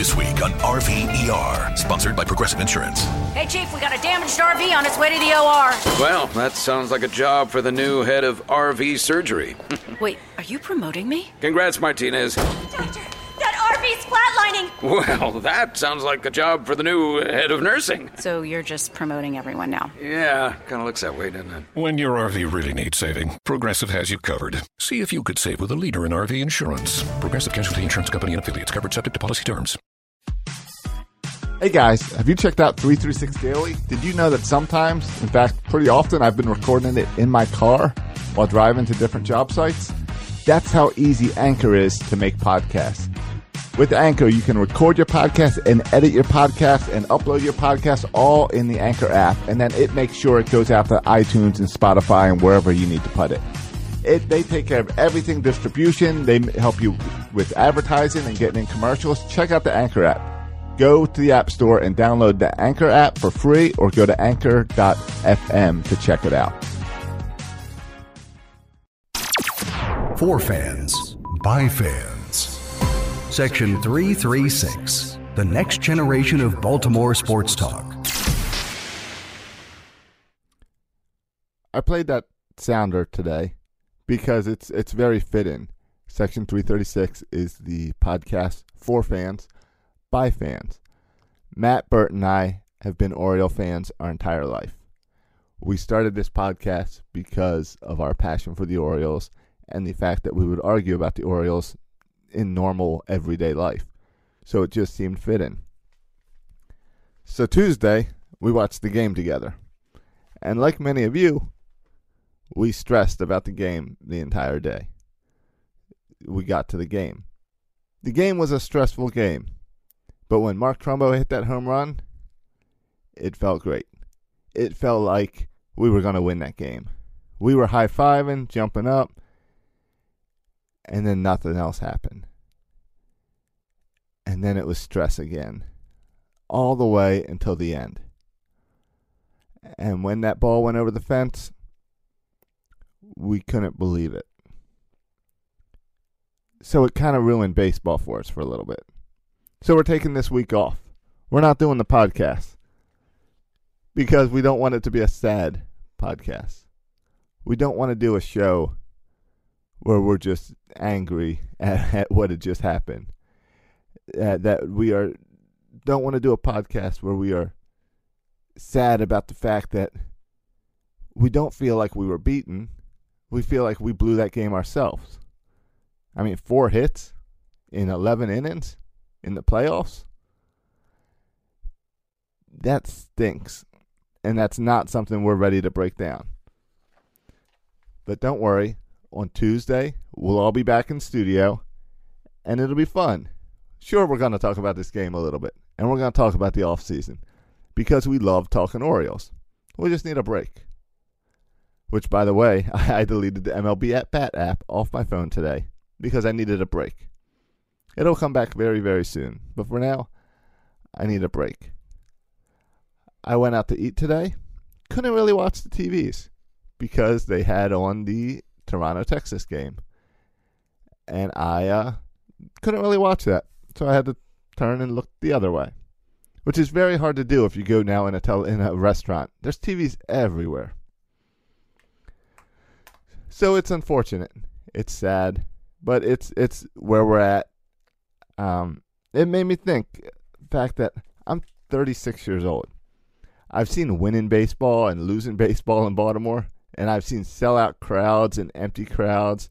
This week on RVER, sponsored by Progressive Insurance. Hey, Chief, we got a damaged RV on its way to the OR. Well, that sounds like a job for the new head of RV surgery. Wait, are you promoting me? Congrats, Martinez. Doctor, that RV's flatlining. Well, that sounds like a job for the new head of nursing. So you're just promoting everyone now. Yeah, kind of looks that way, doesn't it? When your RV really needs saving, Progressive has you covered. See if you could save with a leader in RV insurance. Progressive Casualty Insurance Company and affiliates covered subject to policy terms. Hey guys, have you checked out 336 Daily? Did you know that sometimes, in fact, pretty often, I've been recording it in my car while driving to different job sites? That's how easy Anchor is to make podcasts. With Anchor, you can record your podcast and edit your podcast and upload your podcast all in the Anchor app, and then it makes sure it goes out to iTunes and Spotify and wherever you need to put it. It, they take care of everything distribution. They help you with advertising and getting in commercials. Check out the Anchor app. Go to the App Store and download the Anchor app for free or go to anchor.fm to check it out. For fans, by fans. Section 336, the next generation of Baltimore sports talk. I played that sounder today because it's it's very fitting. Section 336 is the podcast for fans by fans. Matt Burt and I have been Oriole fans our entire life. We started this podcast because of our passion for the Orioles and the fact that we would argue about the Orioles in normal everyday life. So it just seemed fitting. So Tuesday, we watched the game together. And like many of you, we stressed about the game the entire day. We got to the game. The game was a stressful game. But when Mark Trumbo hit that home run, it felt great. It felt like we were going to win that game. We were high fiving, jumping up, and then nothing else happened. And then it was stress again, all the way until the end. And when that ball went over the fence, we couldn't believe it. So it kind of ruined baseball for us for a little bit. So we're taking this week off. We're not doing the podcast because we don't want it to be a sad podcast. We don't want to do a show where we're just angry at, at what had just happened. Uh, that we are don't want to do a podcast where we are sad about the fact that we don't feel like we were beaten. We feel like we blew that game ourselves. I mean, four hits in 11 innings in the playoffs. That stinks. And that's not something we're ready to break down. But don't worry, on Tuesday, we'll all be back in studio and it'll be fun. Sure, we're going to talk about this game a little bit and we're going to talk about the off season because we love talking Orioles. We just need a break. Which, by the way, I deleted the MLB at Bat app off my phone today because I needed a break. It'll come back very, very soon. But for now, I need a break. I went out to eat today. Couldn't really watch the TVs because they had on the Toronto Texas game. And I uh, couldn't really watch that. So I had to turn and look the other way. Which is very hard to do if you go now in a in a restaurant. There's TVs everywhere. So it's unfortunate. It's sad, but it's it's where we're at. Um, it made me think the fact that I'm 36 years old. I've seen winning baseball and losing baseball in Baltimore, and I've seen sellout crowds and empty crowds,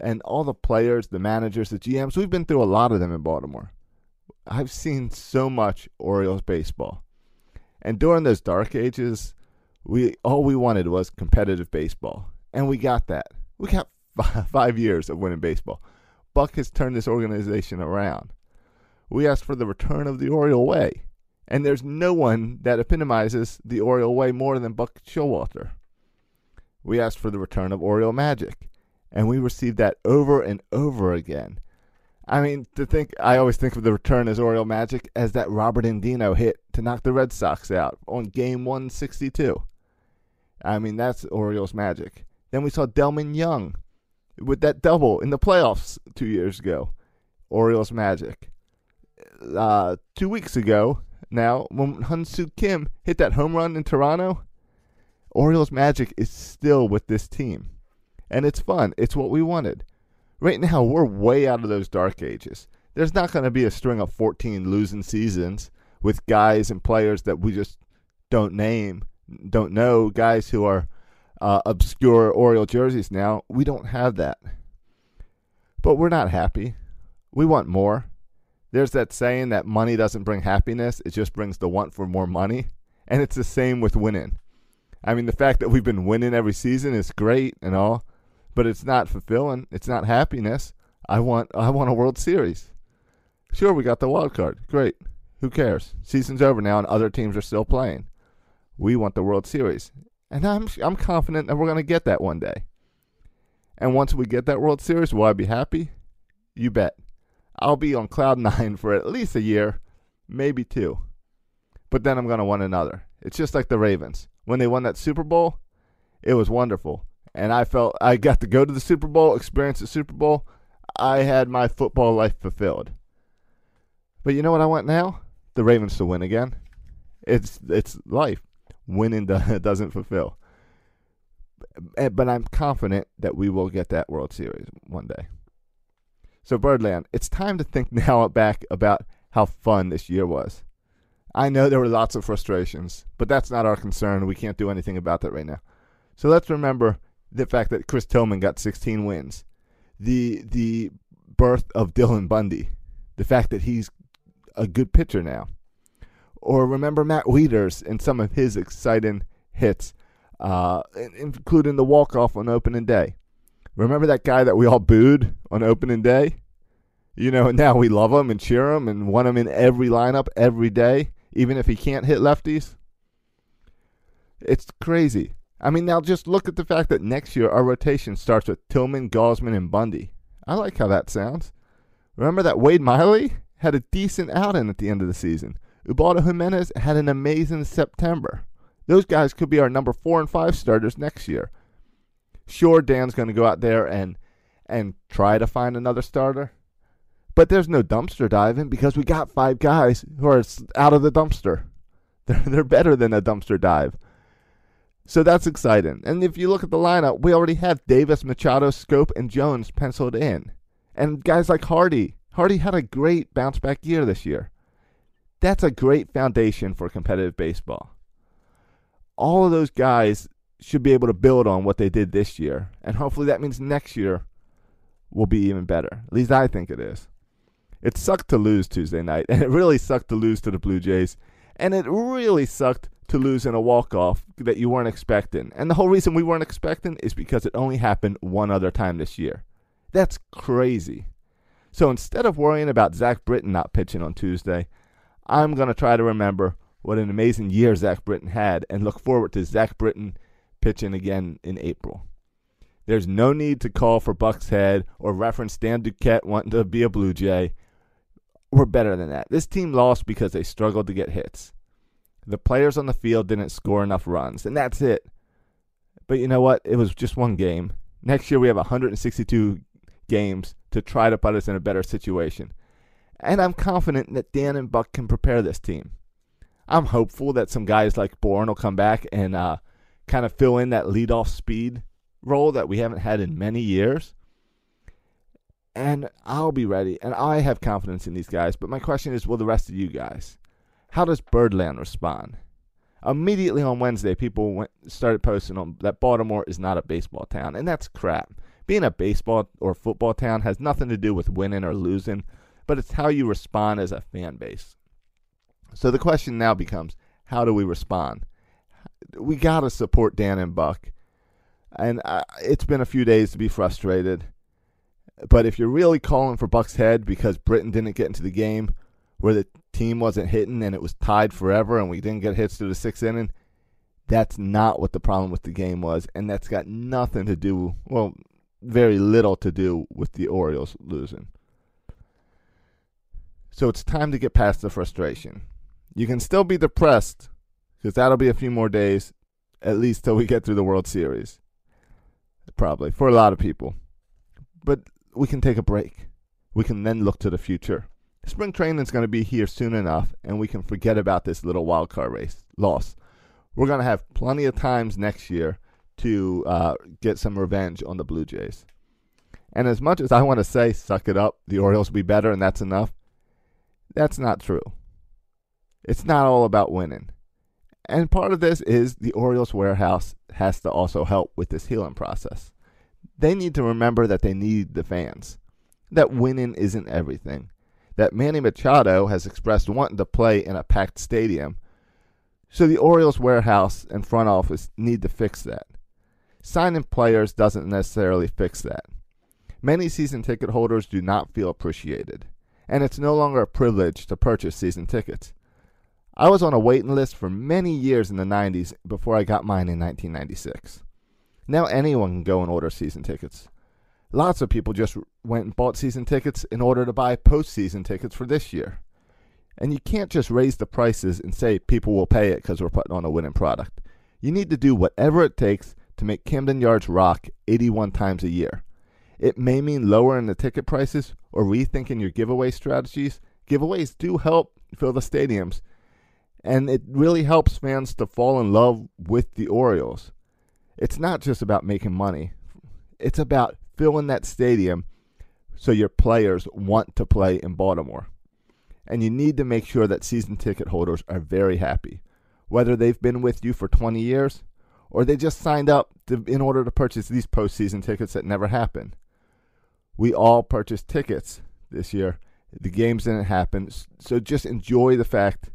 and all the players, the managers, the GMs. We've been through a lot of them in Baltimore. I've seen so much Orioles baseball, and during those dark ages, we all we wanted was competitive baseball, and we got that. We got five years of winning baseball. Buck has turned this organization around. We asked for the return of the Oriole Way. And there's no one that epitomizes the Oriole Way more than Buck Showalter. We asked for the return of Oriole Magic. And we received that over and over again. I mean, to think, I always think of the return as Oriole Magic as that Robert Andino hit to knock the Red Sox out on game 162. I mean, that's Orioles magic. Then we saw Delmon Young with that double in the playoffs two years ago. Orioles magic. Uh, two weeks ago, now, when Hyun-Soo Kim hit that home run in Toronto, Orioles magic is still with this team. And it's fun. It's what we wanted. Right now, we're way out of those dark ages. There's not going to be a string of 14 losing seasons with guys and players that we just don't name, don't know, guys who are uh, obscure Oriole jerseys now. We don't have that. But we're not happy. We want more. There's that saying that money doesn't bring happiness, it just brings the want for more money. And it's the same with winning. I mean, the fact that we've been winning every season is great and all, but it's not fulfilling. It's not happiness. I want I want a World Series. Sure, we got the wild card. Great. Who cares? Season's over now and other teams are still playing. We want the World Series. And I'm I'm confident that we're going to get that one day. And once we get that World Series, will I be happy? You bet. I'll be on cloud nine for at least a year, maybe two. But then I'm going to want another. It's just like the Ravens. When they won that Super Bowl, it was wonderful. And I felt I got to go to the Super Bowl, experience the Super Bowl. I had my football life fulfilled. But you know what I want now? The Ravens to win again. It's it's life. Winning doesn't fulfill. Eh, but I'm confident that we will get that World Series one day. So, Birdland, it's time to think now back about how fun this year was. I know there were lots of frustrations, but that's not our concern. We can't do anything about that right now. So let's remember the fact that Chris Tillman got 16 wins, the the birth of Dylan Bundy, the fact that he's a good pitcher now, or remember Matt Wieters and some of his exciting hits, uh, including the walk off on opening day. Remember that guy that we all booed on opening day? You know, now we love him and cheer him and want him in every lineup every day, even if he can't hit lefties. It's crazy. I mean, now just look at the fact that next year our rotation starts with Tillman, Gausman, and Bundy. I like how that sounds. Remember that Wade Miley had a decent outing at the end of the season. Ubaldo Jimenez had an amazing September. Those guys could be our number four and five starters next year. Sure, Dan's going to go out there and and try to find another starter, but there's no dumpster diving because we got five guys who are out of the dumpster. They're they're better than a dumpster dive. So that's exciting. And if you look at the lineup, we already have Davis, Machado, Schoop, and Jones penciled in. And guys like Hardy. Hardy had a great bounce back year this year. That's a great foundation for competitive baseball. All of those guys should be able to build on what they did this year. And hopefully that means next year will be even better. At least I think it is. It sucked to lose Tuesday night, and it really sucked to lose to the Blue Jays. And it really sucked to lose in a walk-off that you weren't expecting. And the whole reason we weren't expecting is because it only happened one other time this year. That's crazy. So instead of worrying about Zach Britton not pitching on Tuesday, I'm going to try to remember what an amazing year Zach Britton had and look forward to Zach Britton pitching again in April. There's no need to call for Buck's head or reference Dan Duquette wanting to be a Blue Jay. We're better than that. This team lost because they struggled to get hits. The players on the field didn't score enough runs, and that's it. But you know what? It was just one game. Next year we have 162 games to try to put us in a better situation. And I'm confident that Dan and Buck can prepare this team. I'm hopeful that some guys like Bourn will come back and uh, kind of fill in that leadoff speed role that we haven't had in many years. And I'll be ready, and I have confidence in these guys. But my question is, will the rest of you guys? How does Birdland respond? Immediately on Wednesday, people went, started posting on that Baltimore is not a baseball town, and that's crap. Being a baseball or football town has nothing to do with winning or losing, but it's how you respond as a fan base. So the question now becomes, how do we respond? we got to support Dan and Buck. And uh, it's been a few days to be frustrated. But if you're really calling for Buck's head because Britton didn't get into the game, where the team wasn't hitting and it was tied forever and we didn't get hits through the sixth inning. That's not what the problem with the game was, and that's got nothing to do, well, very little to do with the Orioles losing. So it's time to get past the frustration. You can still be depressed because that'll be a few more days, at least till we get through the World Series. Probably for a lot of people. But we can take a break. We can then look to the future. Spring training is going to be here soon enough, and we can forget about this little wild card race loss. We're going to have plenty of times next year to uh, get some revenge on the Blue Jays. And as much as I want to say, suck it up, the Orioles will be better, and that's enough, that's not true. It's not all about winning. And part of this is the Orioles warehouse has to also help with this healing process. They need to remember that they need the fans, that winning isn't everything, that Manny Machado has expressed wanting to play in a packed stadium. So the Orioles warehouse and front office need to fix that. Signing players doesn't necessarily fix that. Many season ticket holders do not feel appreciated, and it's no longer a privilege to purchase season tickets. I was on a waiting list for many years in the 90s before I got mine in 1996. Now anyone can go and order season tickets. Lots of people just went and bought season tickets in order to buy postseason tickets for this year. And you can't just raise the prices and say people will pay it because we're putting on a winning product. You need to do whatever it takes to make Camden Yards rock 81 times a year. It may mean lowering the ticket prices or rethinking your giveaway strategies. Giveaways do help fill the stadiums, and it really helps fans to fall in love with the Orioles. It's not just about making money, it's about filling that stadium so your players want to play in Baltimore. And you need to make sure that season ticket holders are very happy, whether they've been with you for 20 years or they just signed up to, in order to purchase these postseason tickets that never happen. We all purchased tickets this year. The games didn't happen, so just enjoy the fact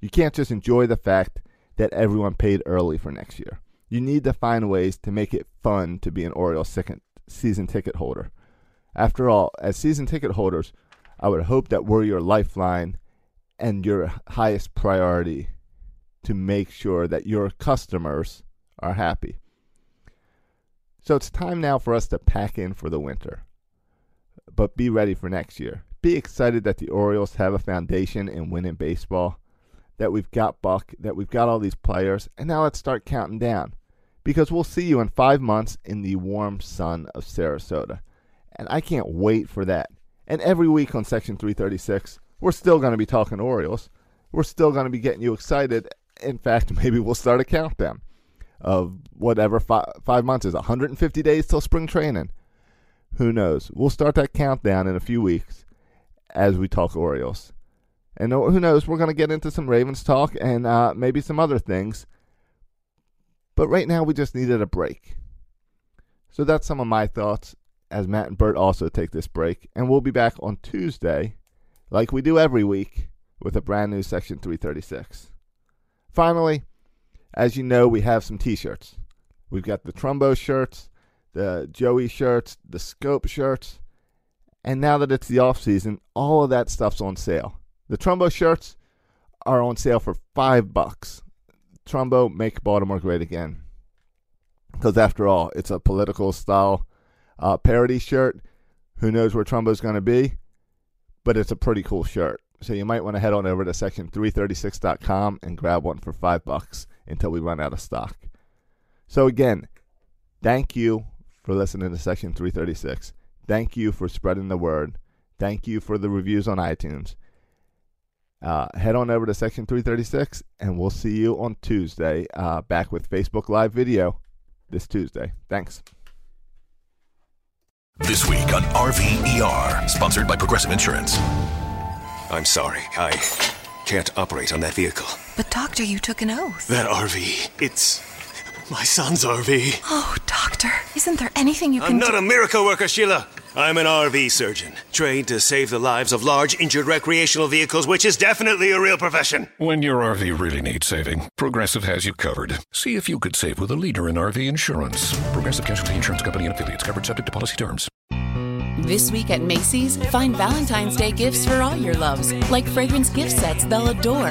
you can't just enjoy the fact that everyone paid early for next year. You need to find ways to make it fun to be an Orioles second season ticket holder. After all, as season ticket holders, I would hope that we're your lifeline and your highest priority to make sure that your customers are happy. So it's time now for us to pack in for the winter. But be ready for next year. Be excited that the Orioles have a foundation in winning baseball that we've got Buck, that we've got all these players, and now let's start counting down. Because we'll see you in five months in the warm sun of Sarasota. And I can't wait for that. And every week on Section 336, we're still going to be talking Orioles. We're still going to be getting you excited. In fact, maybe we'll start a countdown of whatever five, five months is 150 days till spring training. Who knows? We'll start that countdown in a few weeks as we talk Orioles. And who knows, we're going to get into some Ravens talk and uh, maybe some other things. But right now, we just needed a break. So that's some of my thoughts as Matt and Bert also take this break. And we'll be back on Tuesday, like we do every week, with a brand new Section 336. Finally, as you know, we have some t shirts. We've got the Trumbo shirts, the Joey shirts, the Schoop shirts. And now that it's the off season, all of that stuff's on sale. The Trumbo shirts are on sale for five bucks. Trumbo, make Baltimore great again. Because after all, it's a political style uh, parody shirt. Who knows where Trumbo's going to be? But it's a pretty cool shirt. So you might want to head on over to section336.com and grab one for five bucks until we run out of stock. So again, thank you for listening to Section 336. Thank you for spreading the word. Thank you for the reviews on iTunes. Uh, head on over to Section 336, and we'll see you on Tuesday uh, back with Facebook Live video this Tuesday. Thanks. This week on RVER, sponsored by Progressive Insurance. I'm sorry, I can't operate on that vehicle. But, Doctor, you took an oath. That RV, it's my son's RV. Oh, Doctor, isn't there anything you can I'm not a miracle worker, Sheila. I'm an RV surgeon, trained to save the lives of large injured recreational vehicles, which is definitely a real profession. When your RV really needs saving, Progressive has you covered. See if you could save with a leader in RV insurance. Progressive Casualty Insurance Company and affiliates covered subject to policy terms. This week at Macy's, find Valentine's Day gifts for all your loves, like fragrance gift sets they'll adore.